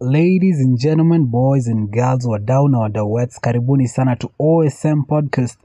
Ladies and gentlemen, boys and girls, wadau na wadauets, karibuni sana to OSM podcast.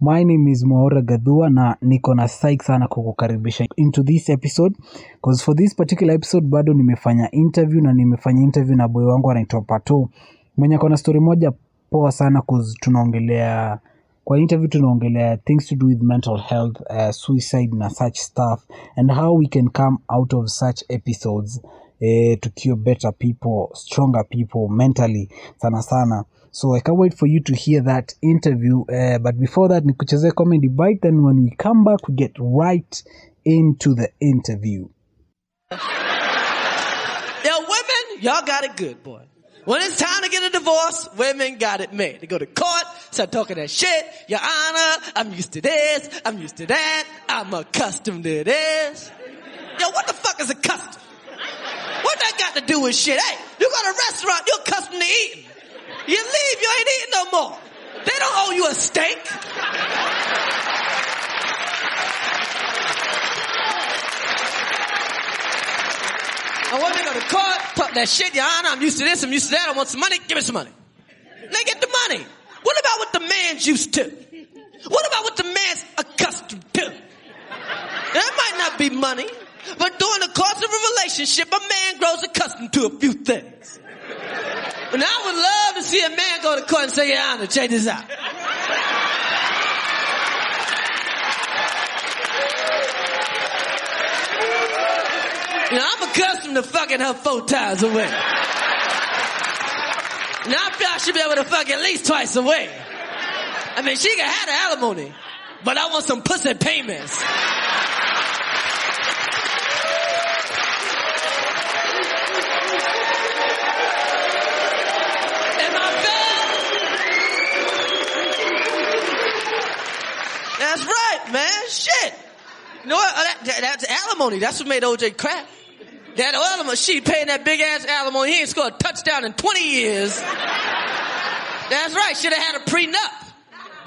My name is Mwaura Gadhua na niko na psych sana kukukaribisha into this episode. Because for this particular episode bado nimefanya interview na nimefanya interview na boy wangu anaitwa Pato. Mwenye kona story moja poa sana cause tunaongelea kwa interview tunaongelea things to do with mental health uh, suicide na such stuff and how we can come out of such episodes eh, tukiwa better people stronger people mentally sana sana so i can't wait for you to hear that interview uh, but before that nikuchezee comedy bite then when we come back we get right into the interview Yo, women, y'all got it good, boy. When it's time to get a divorce, women got it made. They go to court, start talking that shit. Your Honor, I'm used to this, I'm used to that, I'm accustomed to this. Yo, what the fuck is a custom? What that got to do with shit? Hey, you go to a restaurant, you're accustomed to eating. You leave, you ain't eating no more. They don't owe you a steak. I want to go to court, talk that shit, your honor, I'm used to this, I'm used to that, I want some money, give me some money. They get the money. What about what the man's used to? What about what the man's accustomed to? That might not be money, but during the course of a relationship, a man grows accustomed to a few things. And I would love to see a man go to court and say, your honor, check this out. You know, I'm accustomed to fucking her four times a week. Now I feel I should be able to fuck at least twice a week. I mean, she can have the alimony, but I want some pussy payments. Am I fair? That's right, man. Shit. You know what? Uh, That, that- that's alimony. That's what made OJ crack. That alimony, she paying that big ass alimony. He ain't scored a touchdown in 20 years. That's right. Should have had a prenup.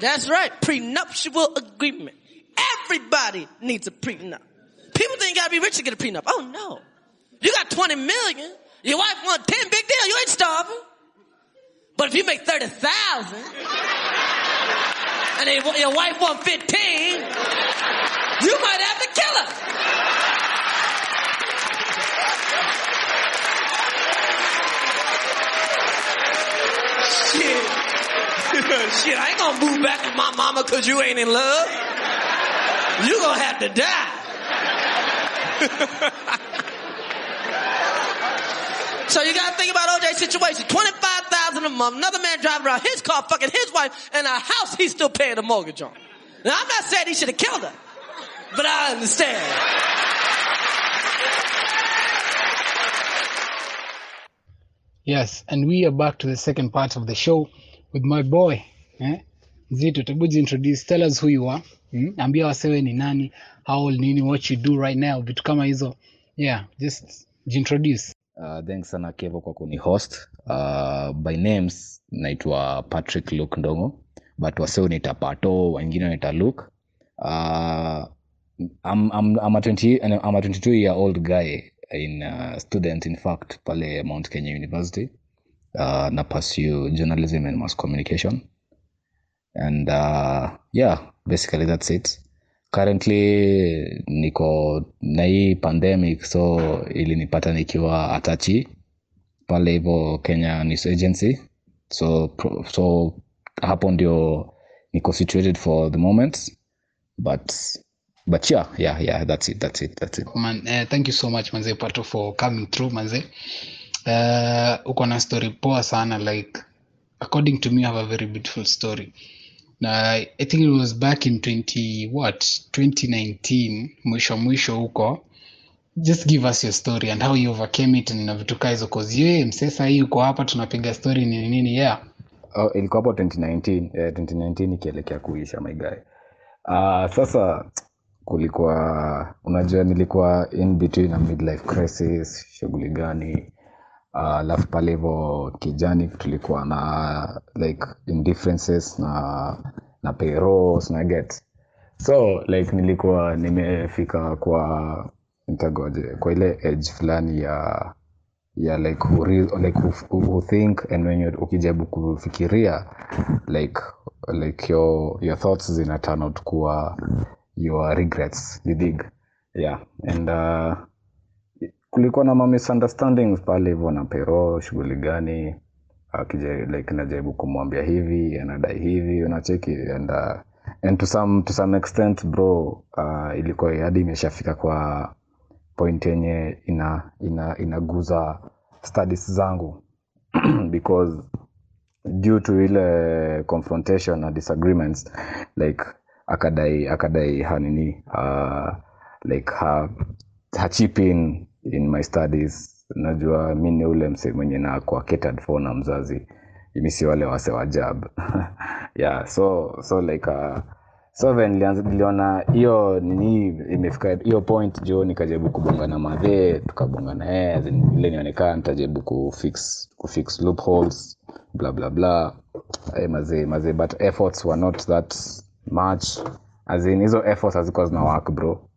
That's right. Prenuptial agreement. Everybody needs a prenup. People think you gotta be rich to get a prenup. Oh no. You got 20 million. Your wife want 10 big deal. You ain't starving. But if you make 30,000 and then your wife want 15, you might have to kill her. Shit. Shit, I ain't gonna move back with my mama cause you ain't in love. You gonna have to die. so you gotta think about OJ's situation. 25,000 a month, another man driving around his car fucking his wife and a house he's still paying a mortgage on. Now I'm not saying he should have killed her, but I understand. yes and we are back to the second part of the show with my boy eh? zito tabuji introduce tell us who you are hmm? ambia wasewe ni nani how old nini what you do right now vitu kama hizo yeah just jintroduce Uh, thanks sana Kevo kwa kuni host. Uh, by names naitwa Patrick Luke Ndongo, but wase unaita Pato, wengine wanaita Luke. Uh, I'm, I'm, I'm, a 20, I'm a 22 year old guy in uh, student in fact pale Mount Kenya University. Uh, na pursue journalism and mass communication. And uh, yeah, basically that's it. Currently niko na hii pandemic so ilinipata nikiwa atachi pale hivyo Kenya News Agency. So, so hapo ndio niko situated for the moment but but yeah yeah yeah that's it that's it that's it. Man uh, thank you so much manze pato for coming through manze. Uh, uko na story poa sana like according to me you have a very beautiful story na i think it was back in 20 what 2019 mwisho mwisho huko. Just give us your story and how you overcame it na vitu kaa hizo cause ye msesa uko hapa tunapiga story nini nini yeah. Oh, ilikuwa hapo 2019 eh, 2019 ikielekea kuisha my guy. Uh, sasa kulikuwa unajua nilikuwa in between a midlife crisis shughuli gani Alafu pale hivyo kijani tulikuwa na like indifferences na na payrolls na get so like nilikuwa nimefika kwa nitagoje kwa ile age fulani ya ya like who, like who, who think and when you ukijaribu kufikiria like like your your thoughts zina turn out kuwa your regrets you dig? Yeah and uh, kulikuwa na ma misunderstandings pale hivyo na pero shughuli gani? Like najaribu kumwambia hivi anadai hivi unacheki and uh, and to some to some extent bro uh, ilikuwa hadi imeshafika kwa point yenye ina ina inaguza studies zangu. Because due to ile confrontation na disagreements like akadai akadai hanini uh, like ha, ha chip in my studies. Najua mi ni ule mse mwenye nakwa catered for na mzazi. Mi si wale wase wa jab. Yeah so so like uh, so nilianza- niliona hiyo nini imefika hiyo point jo nikajaribu kubonga na madhee tukabonga na yeye as ile nionekana nitajaribu kufix kufix loopholes bla bla bla. Eh, mazee mazee but efforts were not that much. As in hizo efforts hazikuwa zina work bro.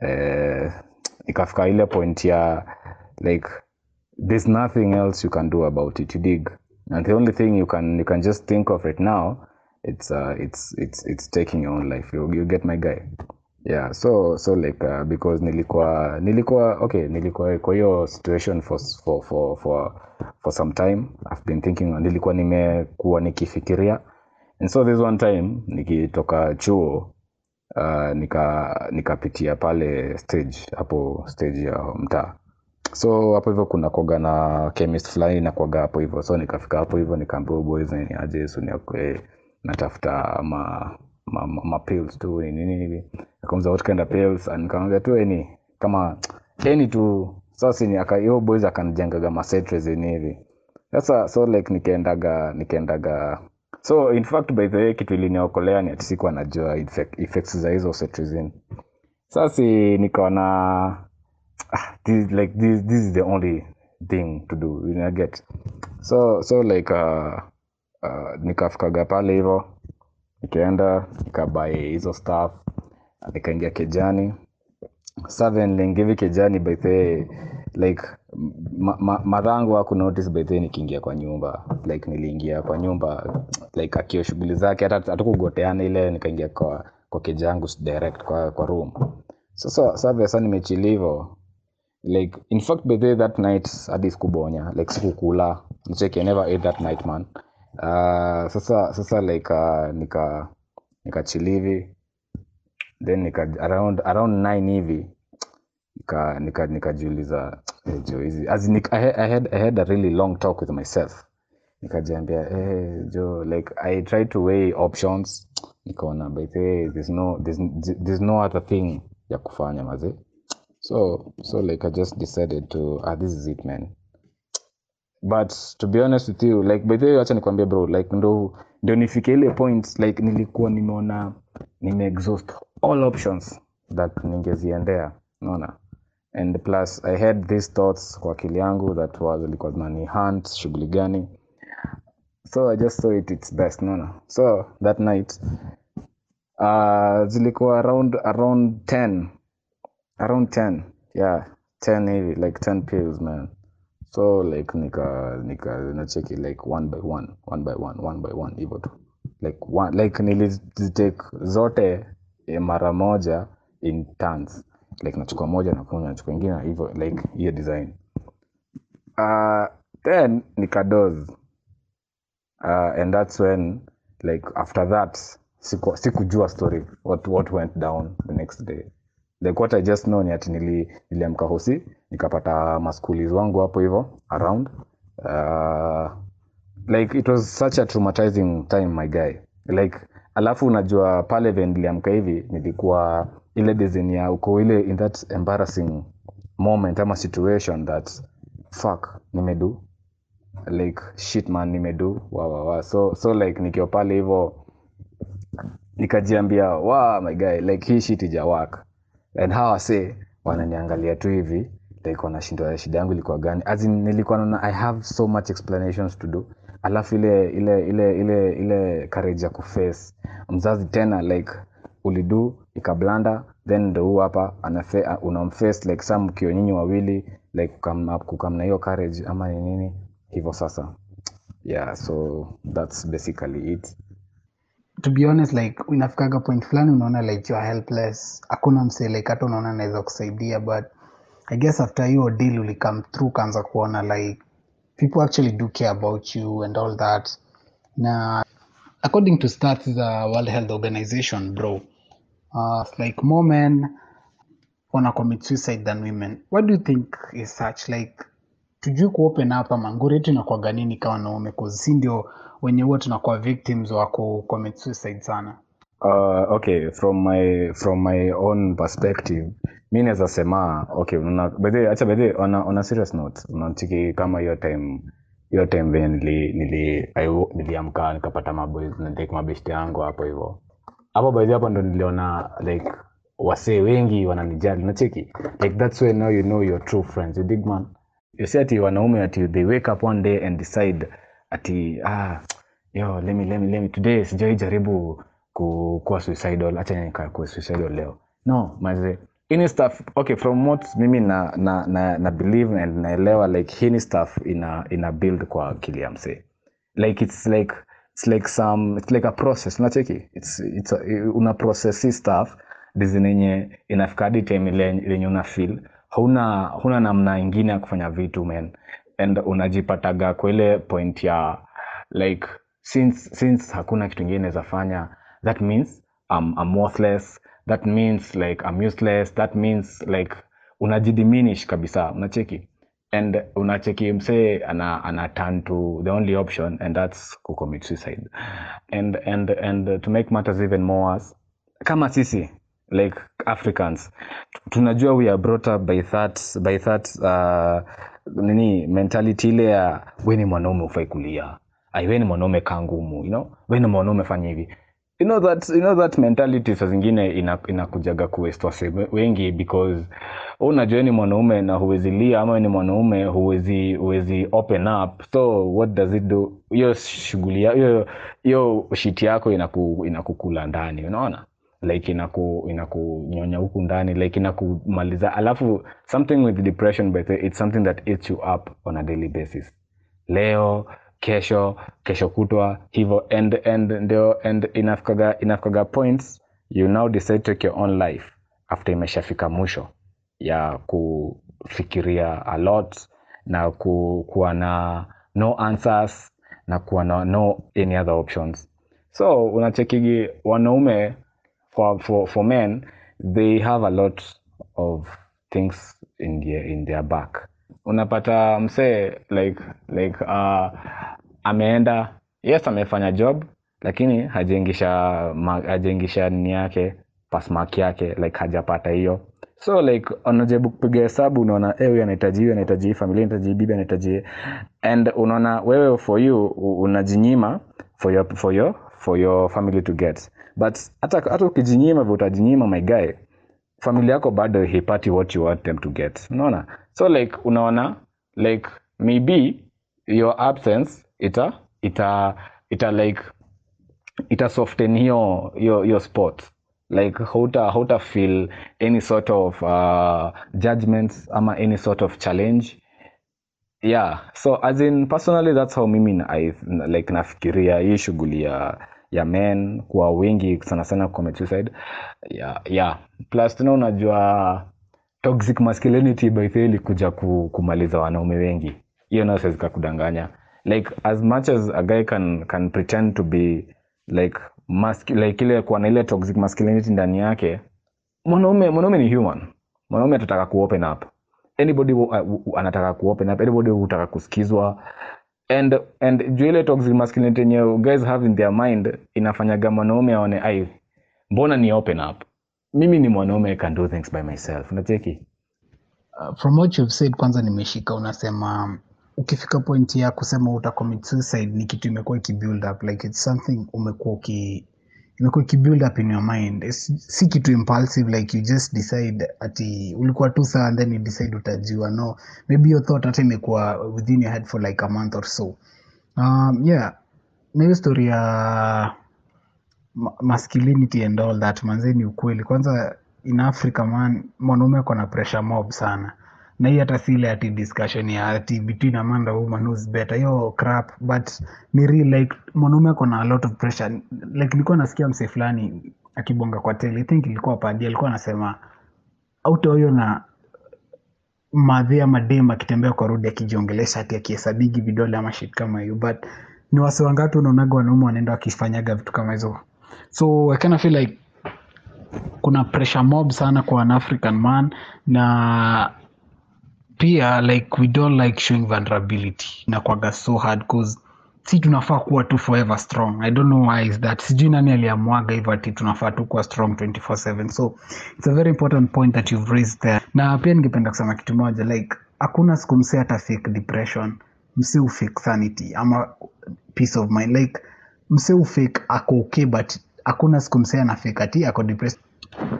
Eh, ikafika ile point ya like there's nothing else you can do about it. You dig? And the only thing you can you can just think of right now it's uh it's it's it's taking your own life. You, you get my guy. Yeah so so like uh, because nilikuwa nilikuwa okay nilikuwa kwa hiyo situation for for for for for some time i've been thinking nilikuwa nimekuwa nikifikiria. And so this one time nikitoka chuo uh, nika nikapitia pale stage hapo stage ya mtaa. So hapo hivyo kuna koga na chemist fulani nakwaga hapo hivyo. So nikafika hapo hivyo nikaambia boys ni aje so niakwe natafuta ma ma, ma, ma pills tu ni nini hivi akamza what kind of pills? And nikamwambia tu any kama any tu. Sasa ni aka hiyo boys akanijengaga ma set hivi. Sasa so like nikaendaga nikaendaga so in fact by the way kitu iliniokolea ni ati sikuwa effects za hizo cetirizine sasi nikaona ah, this, like this, this is the only thing to do you know, get. So so like uh, uh, nikafikaga pale hivo nikaenda nikabai hizo staff nikaingia kejani. Seven lingivi kejani by the way, like ma, ma, madhangu aku notice by the nikiingia kwa nyumba. Like niliingia kwa nyumba like akio shughuli zake hata hatukugoteana ile nikaingia kwa kwa kejangu direct kwa, kwa room. Sasa sasa sasa nimechili hivo like in fact by that night hadi sikubonya. Like sikukula. Nicheki never ate that night man. Uh, sasa sasa like uh, nika nikachilivi then nika around around 9 hivi. Nika nika nikajiuliza eh, I, had- a really long talk with myself. Nikajiambia eh, like i tried to weigh options. Nikaona by no other thing ya kufanya maze so i just decided to ah but to be honest like by the nikwambia bro ndo ndio nifike ile point like nilikuwa nimeona nimeexhaust all options that ningeziendea. Unaona and plus i had these thoughts kwa akili yangu that was ilikuwa zinani hunt shughuli gani? So i just saw it its best unaona? So that night uh, zilikuwa around around 10 around 10 yeah 10 hivi like 10 pills man. So like nika nika nacheki like one by one one by one one by one hivyo tu. Like one, like nilizitake zote eh, mara moja in turns like nachukua moja nakunywa nachukua ingine hivyo like hiyo design. Uh, then nikadoze uh, and that's when like after that siku- story what, what went down the next day. Like what i just know ni ati nili, niliamka hosi nikapata maskulis wangu hapo hivo around. Uh, like it was such a traumatizing time my guy. Like alafu unajua pale ve niliamka hivi nilikuwa ile design ya uko ile in that embarrassing moment ama situation that fuck nimedu like shit man nimedu wawawa so so like nikiwa pale hivyo nikajiambia wa my guy like hii shit ijawak and how I say wananiangalia tu hivi like wanashindwa shida yangu ilikuwa gani? As in nilikuwa naona i have so much explanations to do. Alafu ile ile ile ile ile courage ya kuface mzazi tena like ulidu ikablanda then ndo huu hapa unamface like some mkio nyinyi wawili like kukam kukam na hiyo courage ama ni nini? Hivyo sasa. Yeah so that's basically it. To be honest like inafikaga point fulani unaona like you are helpless. Hakuna msee like hata unaona anaweza kusaidia but i guess after hiyo deal ulikam through kaanza kuona like people actually do care about you and all that. Na according to stats za world health organization bro uh, like more men wanna commit suicide than women. What do you think is such like tujui kuopen up ama yetu inakuwaga nini kama wanaume? Si ndio wenye huwa tunakuwa victims wa ku commit suicide sana. Uh, okay from my from my own perspective mi naweza sema okay acha by on serious note unatiki kama hiyo time hiyo time venye nili nili niliamka nikapata like yangu hapo hivyo hapo by the hapo ndo niliona like wasee wengi wananijali. Nacheki like that's when now you know your true friends. You dig man? You see ati wanaume ati they wake up one day and decide ati ah yo let me, let me, let me today sijai jaribu ku, kuwa suicidal. Acha nikakuwa suicidal leo. No maze ini stuff okay from what mimi na, na, na, na believe and naelewa like hini stuff ina, ina build kwa akili like it's like it's like some it's like a process. Unacheki? It's it's a, una process stuff. Design yenye inafika hadi time lenye una feel. Huna huna namna ingine ya kufanya vitu man. And unajipataga kwa ile point ya like since since hakuna kitu ingine naweza fanya that means I'm, I'm worthless. That means like I'm useless. That means like unajidiminish kabisa. Unacheki and unacheki msee ana, ana turn to the only option and that's kucommit suicide. And and and to make matters even more worse kama sisi like africans tunajua we are brought up by that by that uh, nini mentality ile ya we ni mwanaume ufai kulia. Ai ni mwanaume kaa ngumu you know? We ni mwanaume fanya hivi you know that you know that mentality saa zingine ina- inakujaga kuwaste wase wengi because unajua ni mwanaume na huwezi lia ama ni mwanaume huwezi huwezi open up. So what does it do? Hiyo shughuli hiyo hiyo shit yako inaku, inakukula ndani unaona? Like inaku inakunyonya huku ndani like inakumaliza. Alafu something with depression by the it's something that eats you up on a daily basis. Leo kesho kesho kutwa hivyo and and ndio and inafikaga inafikaga points you now decide to take your own life. After imeshafika mwisho ya kufikiria a lot na ku, kuwa na no answers na kuwa na no any other options. So unachekigi wanaume for, for, for men they have a lot of things in their, in their back. Unapata msee like like uh, ameenda. Yes amefanya job lakini hajaingisha hajaingisha nini yake pasmark yake like hajapata hiyo. So like unajaribu kupiga hesabu unaona eh, huyu anahitaji hiyo anahitaji familia anahitaji bibi anahitaji and unaona wewe for you unajinyima for your, for your, for your family to get. But hata hata ukijinyima vile utajinyima my guy familia yako bado haipati what you want them to get. Unaona? So like unaona like maybe your absence ita ita ita like ita soften hiyo hiyo hiyo spot. Like hauta hauta feel any sort of uh, judgments ama any sort of challenge. Yeah so as in personally that's how mimi I, like nafikiria hii shughuli ya ya men kuwa wengi sana sana commit suicide yeah, yeah. plus tena unajua toxic masculinity by the ilikuja kumaliza wanaume wengi. Hiyo nayo siwezi kudanganya like as much as a guy can, can pretend to be like mascu- like kuwa na ile toxic masculinity ndani yake mwanaume mwanaume ni human. Mwanaume atataka kuopen up. Anybody uh, anataka kuopen up anybody hutaka kusikizwa. And and juu ile toxic masculinity yenye guys have in their mind inafanyaga mwanaume aone ai mbona ni open up? Mimi ni mwanaume can do things by myself. Unacheki? Uh, from what you've said kwanza nimeshika unasema ukifika point ya kusema uta commit suicide ni kitu imekuwa ikibuild up like it's something umekuwa uki imekuwa ikibuild up in your mind. It's- si kitu impulsive like you just decide ati ulikuwa tu saa and then you decide utajiwa. No maybe your thought hata imekuwa within your head for like a month or so. Um, yeah na hiyo story ya masculinity and all that manzeni ukweli. Kwanza in africa man mwanaume ako na pressure mob sana na hii hata si ile ati discussion ya ati between a man woman who's better hiyo crap but ni real like mwanaume ako na a lot of pressure. Like nilikuwa nasikia msee fulani akibonga kwa tele. I think ilikuwa padi alikuwa anasema autoyo na madhi ama dem akitembea kwa rodi akijiongelesha ati akihesabigi vidole ama shit kama hiyo. But ni wase wangapi unaonaga wanaume wanaenda wakifanyaga vitu kama hizo? So i kind of feel like kuna pressure mob sana kwa an african man na pia like we don't like showing vulnerability. Inakwaga so hard cause si tunafaa kuwa tu forever strong. I don't know why is that. Sijui nani aliamwaga hivyo ati tunafaa tu kuwa strong 24/7 so it's a very important point that you've raised there. Na pia ningependa kusema kitu moja like hakuna siku msi hata fake depression. Msi ufake sanity ama peace of mind. Like msi ufake ako okay but hakuna siku msi ana ati ako depressed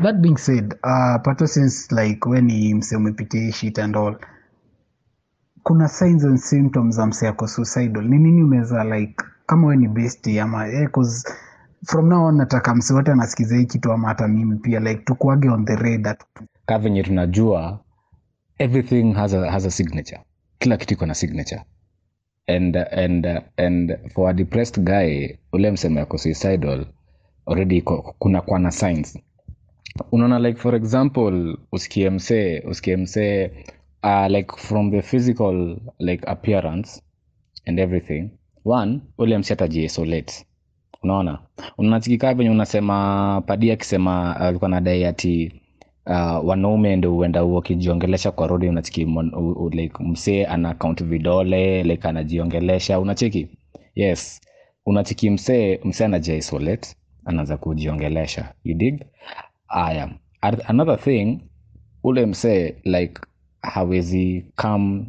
that being said uh, pato since like when ni mse umepitia shit and all kuna signs and symptoms za ako suicidal. Ni nini unaweza like kama we ni besti ama cause from now on nataka mse wote anasikiza hii kitu ama hata mimi pia like tukuage on the radar. Ka venye tunajua everything has a, has a signature. Kila kitu iko na signature. And and and for a depressed guy ule mseme yako suicidal already kuna kwa na signs unaona like for example usikie msee usikie msee uh, like from the physical like appearance and everything. One ule msee atajiisolate. Unaona? Unachikikaa venye unasema padi akisema alikuwa uh, nadai ati uh, wanaume ndo huenda wakijiongelesha kwa rodi unachiki like msee ana kaunt vidole like anajiongelesha. Unachiki yes. Unachiki msee msee anajiisolate anaanza kujiongelesha. You dig aya another thing ule msee like hawezi come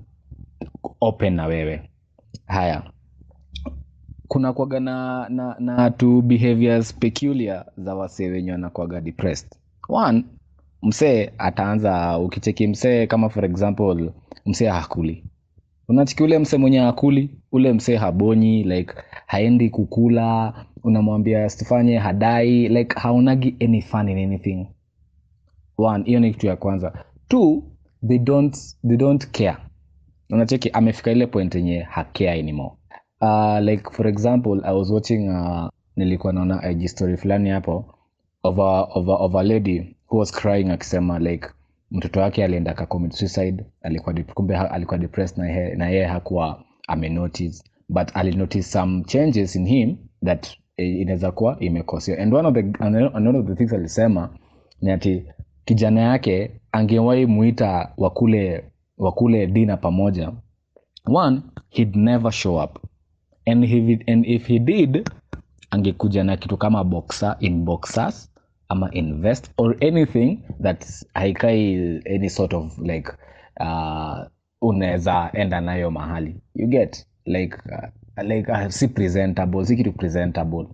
open na wewe. Haya. Kuna kwaga na, na, na two behaviors peculiar za wasee wenye wanakwaga depressed. One msee ataanza ukicheki msee kama for example msee hakuli. Unachiki ule msee mwenye hakuli ule msee habonyi like haendi kukula unamwambia sifanye hadai like haonagi any fun in anything. One hiyo ni kitu ya kwanza. Two they don't, they don't care. Unacheki amefika ile point yenye hakea anymore. Uh, like for example i was watching uh, nilikuwa naona ig story fulani hapo of a, of a, of a lady who was crying akisema like mtoto wake alienda akacommit suicide alikuwa dep- kumbe alikuwa depressed na yeye hakuwa amenotice but alinotice some changes in him that inaweza kuwa imekosea. And one of the, and one of the things alisema ni ati kijana yake angewahi muita wakule wakule dina pamoja. One he'd never show up. And it, and if he did angekuja na kitu kama boxer in boxers ama invest or anything that haikai any sort of like uh, unaweza enda nayo mahali. You get like uh, like si presentable si kitu presentable.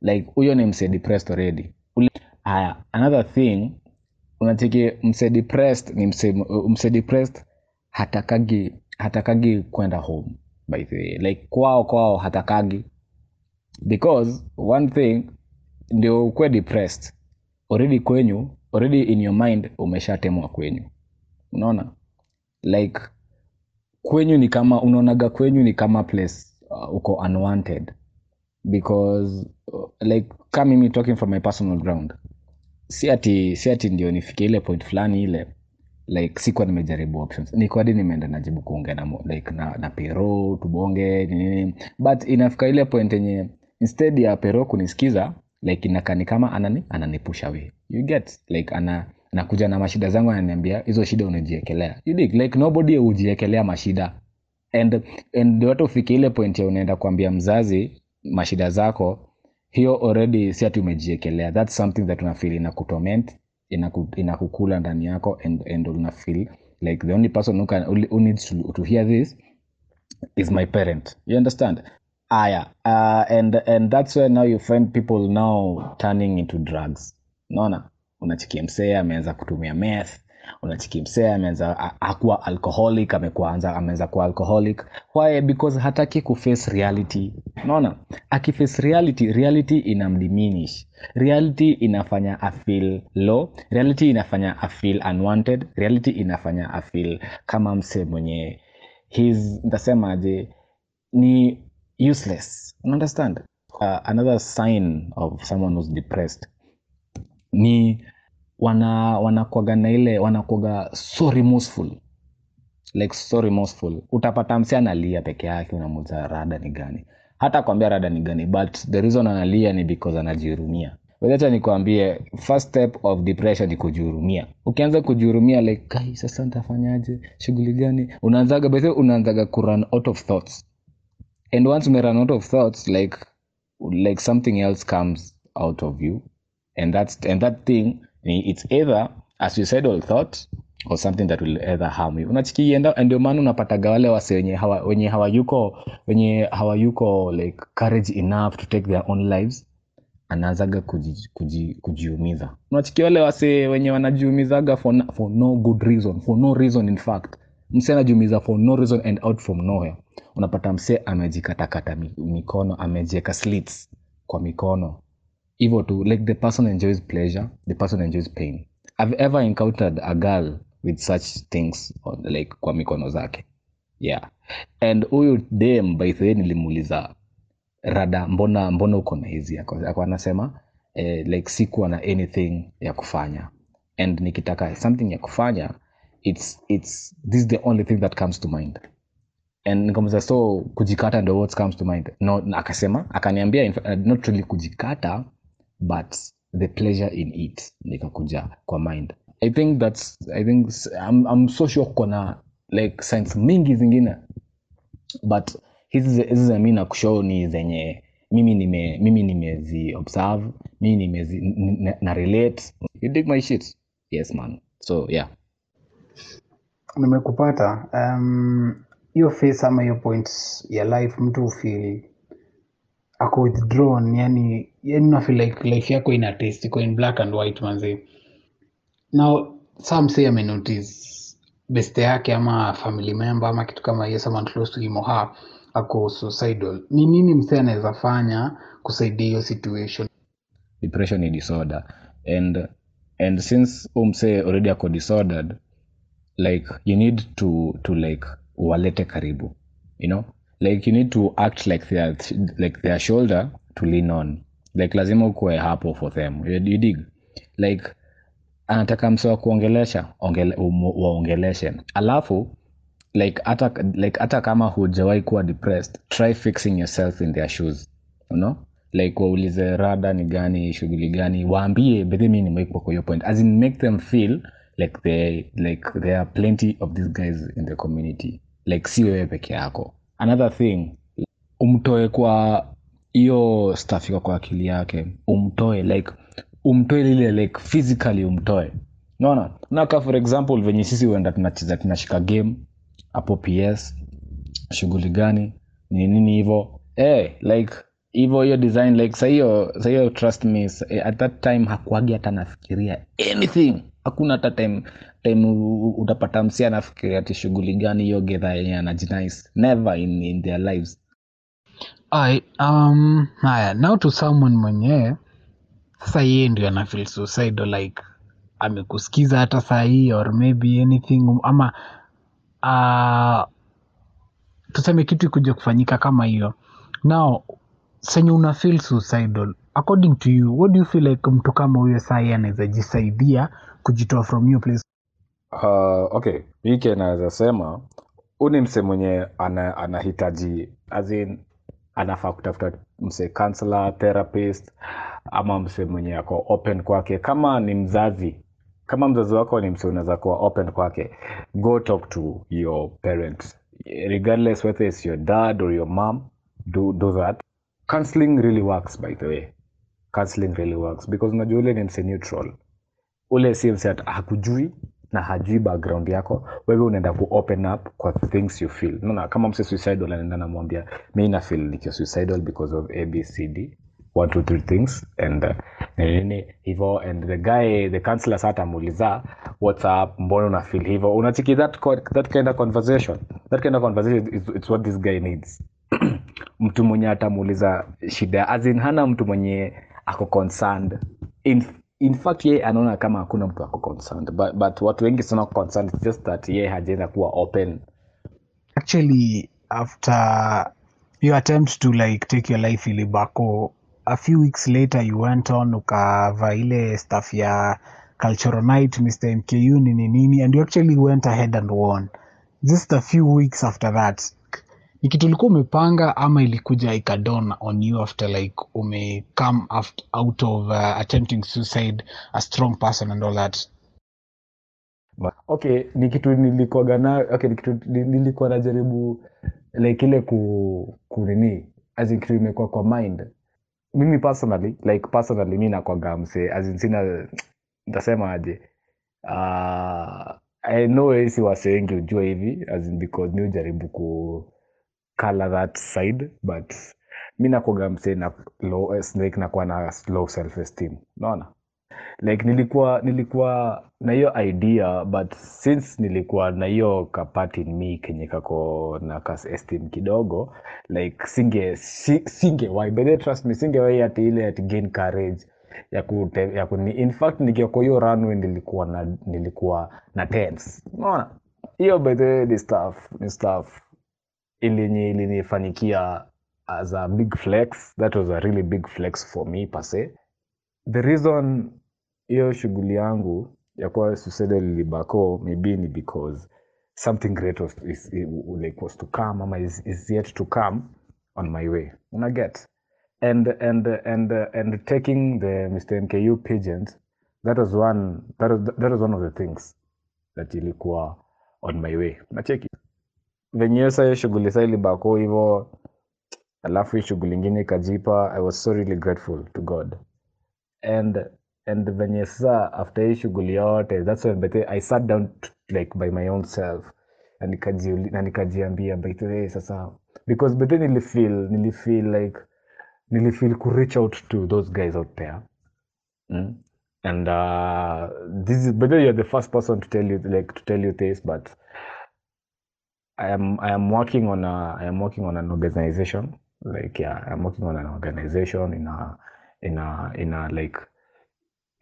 Like huyo ni mse depressed already. Haya uh, another thing unacheki mse depressed ni mse, mse depressed hatakagi hatakagi kwenda home by the way. Like kwao kwao hatakagi. Because one thing ndio ukuwe depressed. Already kwenyu already in your mind umeshatemwa kwenyu. Unaona? Like kwenyu ni kama unaonaga kwenyu ni kama place uh, uko unwanted. Because uh, like ka mimi talking from my personal ground si ati si ati ndio nifike ile point fulani ile like sikuwa nimejaribu options. Niko nimeenda najibu kuongea na, like, na, na pero tubonge nini. But inafika ile point yenye instead ya pero kunisikiza like inakani kama anani ananipusha we. You get like ana nakuja na mashida zangu ananiambia hizo shida unajiekelea like nobody hujiekelea mashida and and watu ufike ile point ya unaenda kuambia mzazi mashida zako hiyo already si ati umejiekelea. Thats something that unafeel inakutoment inaku, inakukula ndani yako and, and unafeel like the only person who, can, who needs to, to hear this is my parent. You understand? Aya uh, and and that's where now you find people now turning into drugs. Naona unachikia msee ameanza kutumia meth unachiki msee ameanza akuwa alcoholic amekuanza ameanza kuwa alcoholic. Why? Because hataki kuface reality. Unaona? Akiface reality reality inamdiminish. Reality inafanya afil low. Reality inafanya afil unwanted. Reality inafanya afil kama mse mwenye his ntasemaje ni useless. Understand uh, another sign of someone who's depressed ni wana wanakwaga na ile remorseful like so remorseful utapata msi analia peke yake unamuza rada ni gani? Hata kwambia rada ni gani but the reason analia ni because anajihurumia. Wacha nikwambie first step of depression ni kujihurumia. Ukianza kujihurumia like kai sasa nitafanyaje? Shughuli gani? Unaanzaga by unaanzaga kurun out of thoughts. And once umerun out of thoughts like like something else comes out of you. And that's and that thing it's either a suicidal thought or something that will either harm you. Unachikienda ndio maana unapataga wale wase wenye hawa, wenye hawayuko wenye hawayuko like courage enough to take their own lives anaanzaga kuji, kuji, kujiumiza. Unachikia wale wase wenye wanajiumizaga for, for no good reason for no reason in fact. Msee anajiumiza for no reason and out from nowhere. Unapata msee amejikatakata mikono amejieka slits kwa mikono hivyo tu like the person enjoys pleasure the person enjoys pain. I've ever encountered a girl with such things on, like kwa mikono zake. Yeah. And huyu dem by the way nilimuuliza rada mbona mbona uko na hizi? Ako- anasema eh, like sikuwa na anything ya kufanya. And nikitaka something ya kufanya it's, it's this is the only thing that comes to mind. And nikamuza so kujikata ndo what comes to mind? No akasema akaniambia not really kujikata but the pleasure in it nikakuja kwa mind. I think that's i think i'm, I'm so sure kona like science mingi zingine. But hizi za mi nakushow ni zenye mimi nime mimi nimezi observe mimi nimezi na relate. You dig my shit? Yes man. So yeah. Nimekupata um, hiyo face ama hiyo point ya life mtu ufili ako withdrawn yani yani unafeel yako ina taste iko in black and white manzi now some say amenotice beste yake ama family member ama kitu kama hiyo someone close to him or her ako suicidal. Ni nini msee anaweza fanya kusaidia hiyo situation? Depression ni disorder. And and since umse already ako disordered like you need to to like walete karibu you know? Like you need to act like their like their shoulder to lean on like lazima ukuwe hapo for them. You, dig? Like anataka mse wa kuongelesha ongele, waongeleshe. Alafu like hata like hata kama hujawahi kuwa depressed try fixing yourself in their shoes. You know? Like waulize rada ni gani shughuli gani waambie bedhe mi nimekuwa kwa hiyo point. As in make them feel like they like there are plenty of these guys in the community. Like si wewe peke yako. Another thing umtoe kwa hiyo stuff iko kwa akili yake umtoe like umtoe lile like physically umtoe. Naona naka for example venye sisi huenda tunacheza tunashika game hapo ps shughuli gani ni nini hivo? Eh like hivo hiyo design like sahiyo sahiyo trust me eh, at that time hakuagi hata nafikiria anything. Hakuna hata time time utapata msi anafikiria ati shughuli gani hiyo gedha yenye anajinice. Never in, in their lives Alright, um, haya now to someone mwenyewe sasa yeye ndio ana feel suicidal like amekusikiza hata saa hii or maybe anything ama uh, tuseme kitu ikuja kufanyika kama hiyo. Now senye una feel suicidal according to you what do you feel like mtu kama huyo saa hii anaweza jisaidia kujitoa from your place? Uh, okay hiki anaweza sema huu ni mse mwenye ana, anahitaji as in, anafaa kutafuta mse counselor therapist ama mse mwenye ako open kwake. Kama ni mzazi kama mzazi wako ni mse unaweza kuwa open kwake. Go talk to your parents. Regardless whether it's your dad or your mom do, do that. Counseling really works by the way. Counseling really works. Because unajua ule ni mse neutral. Ule si mse hakujui na hajui background yako wewe unaenda ku open up kwa things you feel. Naona kama mse suicidal anaenda namwambia mi na feel nikiwa suicidal because of abcd one two three things and uh, nini hivyo and the guy the counselor sa atamuuliza what's mbona una feel hivyo? Unachiki that that kind of conversation. That kind of conversation is, it's what this guy needs. Mtu mwenye atamuuliza shida as in hana mtu mwenye ako concerned in, in fact ye anaona kama hakuna mtu ako concerned. But, but watu wengi sana concerned just that ye hajaenda kuwa open. Actually after your attempt to like take your life ilibako a few weeks later you went on ukava ile stuff ya cultural night mr mku nini nini and you actually went ahead and won. Just a few weeks after that ni kitu ulikuwa umepanga ama ilikuja ikadon on you after like ume come after, out of uh, attempting suicide a strong person and all that? Okay ni kitu nilikuwaga okay ni kitu nilikuwa najaribu like ile ku kunini as in kitu imekuwa kwa mind. Mimi personally like personally mi nakwaga mse as in sina ntasema aje. Uh, i know si wase ujua hivi as in because mi ujaribu ku color that side but mi nakwaga mse na low, nakuwa na low self esteem unaona? Like nilikuwa nilikuwa na hiyo idea but since nilikuwa na hiyo kapati in me kenye kako na kas esteem kidogo like singe si, singewai by the trust me singewai ati ile ati gain courage ya ku, ya kuni, in fact nikiwa hiyo runway nilikuwa na nilikuwa na tense. Unaona? Hiyo by the way ni stuff ni stuff ilinyi ilinifanikia as a big flex. That was a really big flex for me pase the reason hiyo shughuli yangu ya kuwa suicidal ilibako maybe ni because something great was, is, like was to come ama is, is yet to come on my way. Una get. And and and and taking the mr mku pigeons that was one that was, that was one of the things that ilikuwa on my way. Nacheki venyewe sa hiyo shughuli sa ilibako hivo alafu hii shughuli ingine ikajipa i was so really grateful to god. And and venye sasa after hii shughuli yote that's when but i sat down like by my own self. Na nikajiambia by sasa because but nilifeel nilifeel like nilifeel ku reach out to those guys out there. Mm? and uh, this is but then you're the first person to tell you like to tell you this but I am I am working on a I am working on an organization. Like yeah, I'm working on an organization in a in a in a like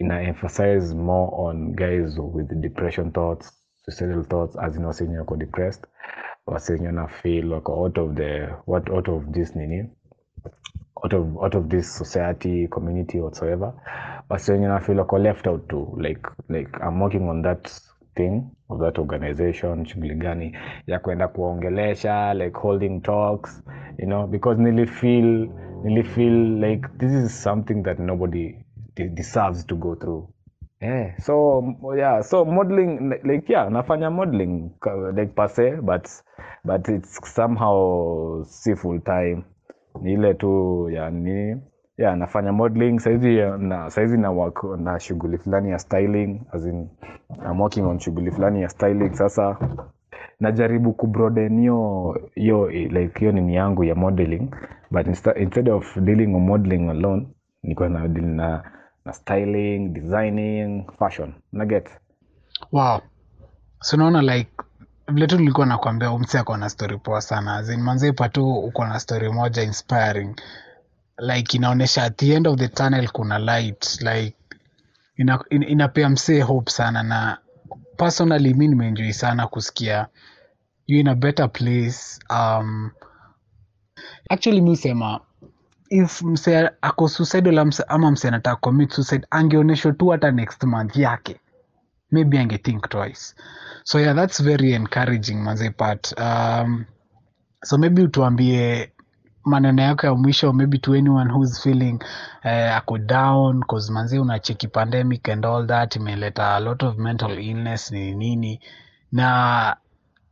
in a emphasize more on guys with depression thoughts, suicidal thoughts, as wase wenye wako depressed, wenye wana feel wako out of the what out of this nini out of out of this society community whatsoever wenye na feel wako left out too like like i'm working on that thing of that organization shughuli gani ya kwenda kuongelesha like holding talks you know because nili feel nili feel like this is something that nobody de- deserves to go through. Yeah so yeah so modeling like yeah nafanya modeling like per but but it's somehow si full time. Ni ile tu ya ni yeah nafanya modeling. Saizi na saizi na work na shughuli fulani ya styling as in I'm working on shughuli fulani ya styling. Sasa najaribu kubroaden hiyo hiyo like hiyo nini yangu ya modeling. But instead of dealing on modeling alone niko na deal na na styling designing fashion. Naget wow. So naona like vile tu nilikuwa nakwambia umse ako na story poa sana. In, patu uko na story moja inspiring like inaonyesha at the end of the tunnel kuna light like ina, in, inapea msee hope sana na personally mi nimeenjoy sana kusikia you in a better place um, actually mi husema if mse ako suicidal mse- ama mse anataka commit suicide angeonyeshwa tu hata next month yake maybe ange think twice. So yeah that's very encouraging part um, so maybe utuambie maneno yako ya mwisho maybe to anyone who's feeling uh, ako down cause manze unacheki pandemic and all that imeleta a lot of mental illness ni nini. Na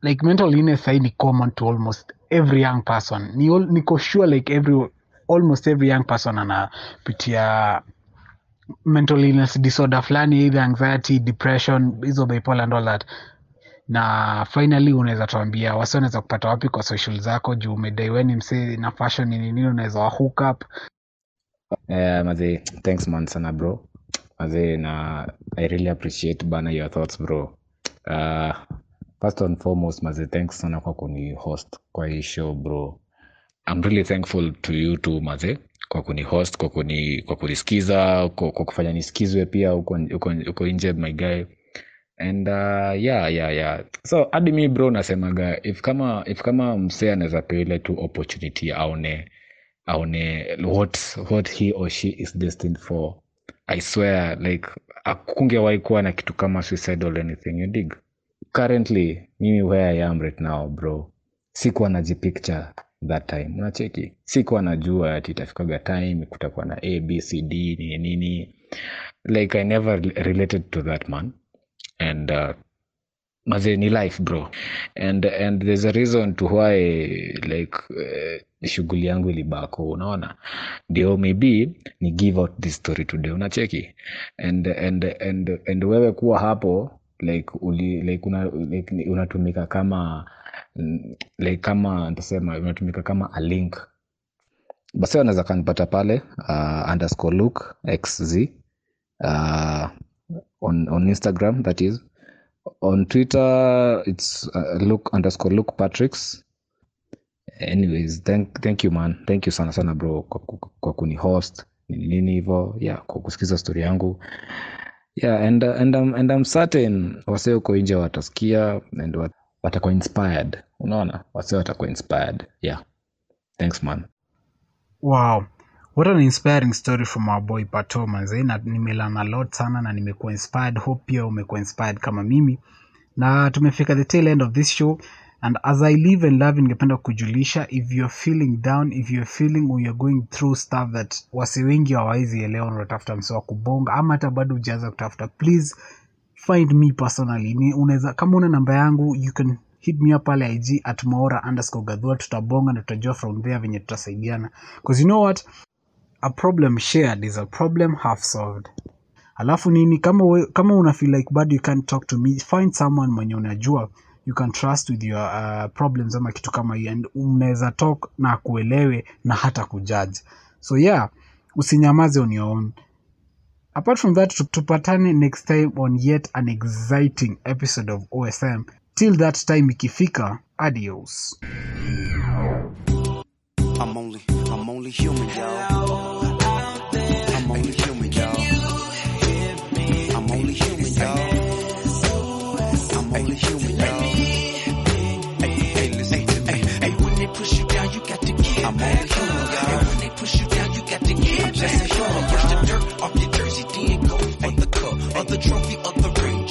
like mental illness sahii ni common to almost every young person. Ni sure like every almost every young person anapitia mental illness disorder fulani either anxiety depression hizo bipolar and all that na finally unaweza tuambia wasi unaweza kupata wapi kwa social zako juu umedai we ni msee na fashion ni nini unaweza wa hook up? Eh, maze thanks man sana bro. Maze na i really appreciate bana your thoughts bro. Uh, first and foremost maze thanks sana kwa kuni host kwa hii show bro. I'm really thankful to you too maze kwa kuni host kwa kuni kwa kunisikiza kwa, kwa kufanya nisikizwe pia uko, uko, uko nje my guy and uh, yeah yeah yeah. So hadi mi bro nasemaga if kama if kama msee anaweza peile ile tu opportunity aone aone what what he or she is destined for. I swear like akungewahi kuwa na kitu kama suicide anything. You dig? Currently mimi where i am right now bro sikuwa najipicture that time. Unacheki? Sikuwa najua ati itafikaga time kutakuwa na a nini nini. Like i never related to that man and uh, maze ni life bro. And and there's a reason to why like uh, shughuli yangu ilibako unaona? Ndio maybe ni give out this story today. Unacheki? And and and and wewe kuwa hapo like uli like, una, like unatumika kama like kama ntasema unatumika kama a link. Basi wanaweza kanipata pale uh, underscore look xz uh, on, on instagram that is. On twitter it's uh, look underscore look patricks. Anyways thank, thank you man. Thank you sana sana bro kwa, kwa, kuni host. Nini nini hivo? Yeah kwa kusikiza story yangu. Yeah and, uh, and, I'm, and I'm certain wase uko nje watasikia and wat, watakuwa inspired. Unaona? Wase watakuwa inspired. Yeah. Thanks man. Wow what an inspiring story from our boy pato manze na nimelana lot sana na nimekuwa inspired hope pia umekuwa inspired kama mimi. Na tumefika the tail end of this show and as i live and love ningependa kujulisha if you're feeling down if you're feeling you're going through stuff that wasi wengi hawawezi elewa unatafuta mse wa kubonga ama hata bado hujaanza kutafuta please find me personally. Ni unaweza kama una namba yangu you can hit me up pale ig at maora underscore gadhua tutabonga na tutajua from there venye tutasaidiana. Because you know what a problem shared is a problem half solved. Alafu nini kama, we, kama una feel like bado you can't talk to me find someone mwenye unajua you can trust with your uh, problems ama kitu kama hiyo and unaweza talk na akuelewe na hata kujudge. So yeah usinyamaze on your own. Apart from that tupatane next time on yet an exciting episode of osm till that time ikifika adios. I'm only, I'm only human, y'all.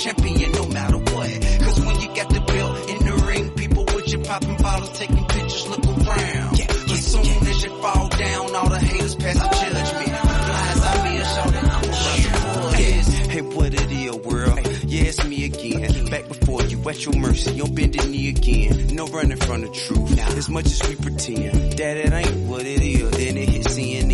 Champion, no matter what. Cause when you got the belt in the ring, people with you popping bottles, taking pictures, look around. Yeah, as soon as you fall down, all the haters pass the judgment. Flies out me a shout I'm a yes. Hey, what it is, world? Yeah, it's me again. Back before you, at your mercy, on bended knee again. No running from the truth. As much as we pretend that it ain't what it is, then it hits CNN.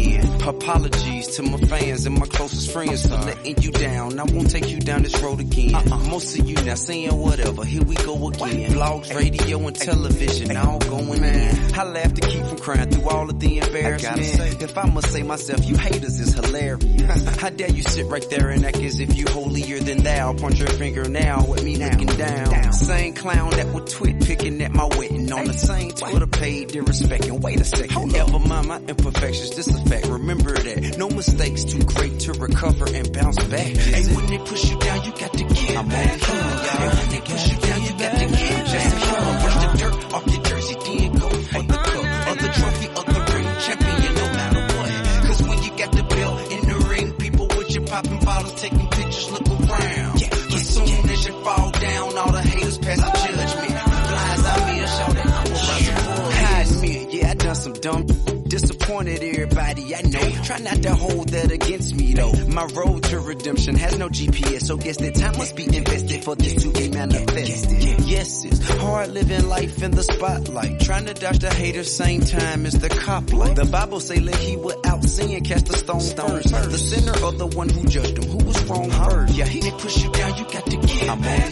Apologies to my fans and my closest friends for letting you down. I won't take you down this road again. Most of you now saying whatever. Here we go again. Vlogs, radio, and television all going in. I laugh to keep from crying through all of the embarrassment. I say, If I must say myself, you haters is hilarious. How dare you sit right there and act as if you holier than thou? Point your finger now with me looking down. Same clown that would twit picking at my wedding on the same Twitter page, disrespecting. Wait a second, never mind my imperfections. This is fact. Remember that. No mistakes too great to recover and bounce back. Hey, when they push you down, you got to get I'm only human. When they push you down, you got to a human, brush the dirt off your I know. Try not to hold that against me though. My road to redemption has no GPS, so guess that time must be invested for this to be manifested. Yes, it's hard living life in the spotlight. Trying to dodge the haters same time as the cop light. The Bible say let he without sin cast the stone, first. The sinner or the one who judged him, who was wrong first. Yeah, he they push you down, you got to give. I'm only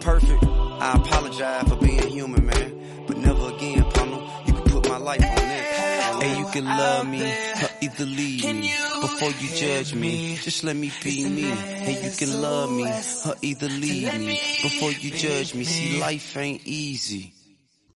perfect, I apologize for being human, man. But never again, partner. You can put my life on that. Hey, you can love me or either leave me. Before you judge me, just let me be me. Hey, you can love me or either leave me. Before you judge me, see, life ain't easy.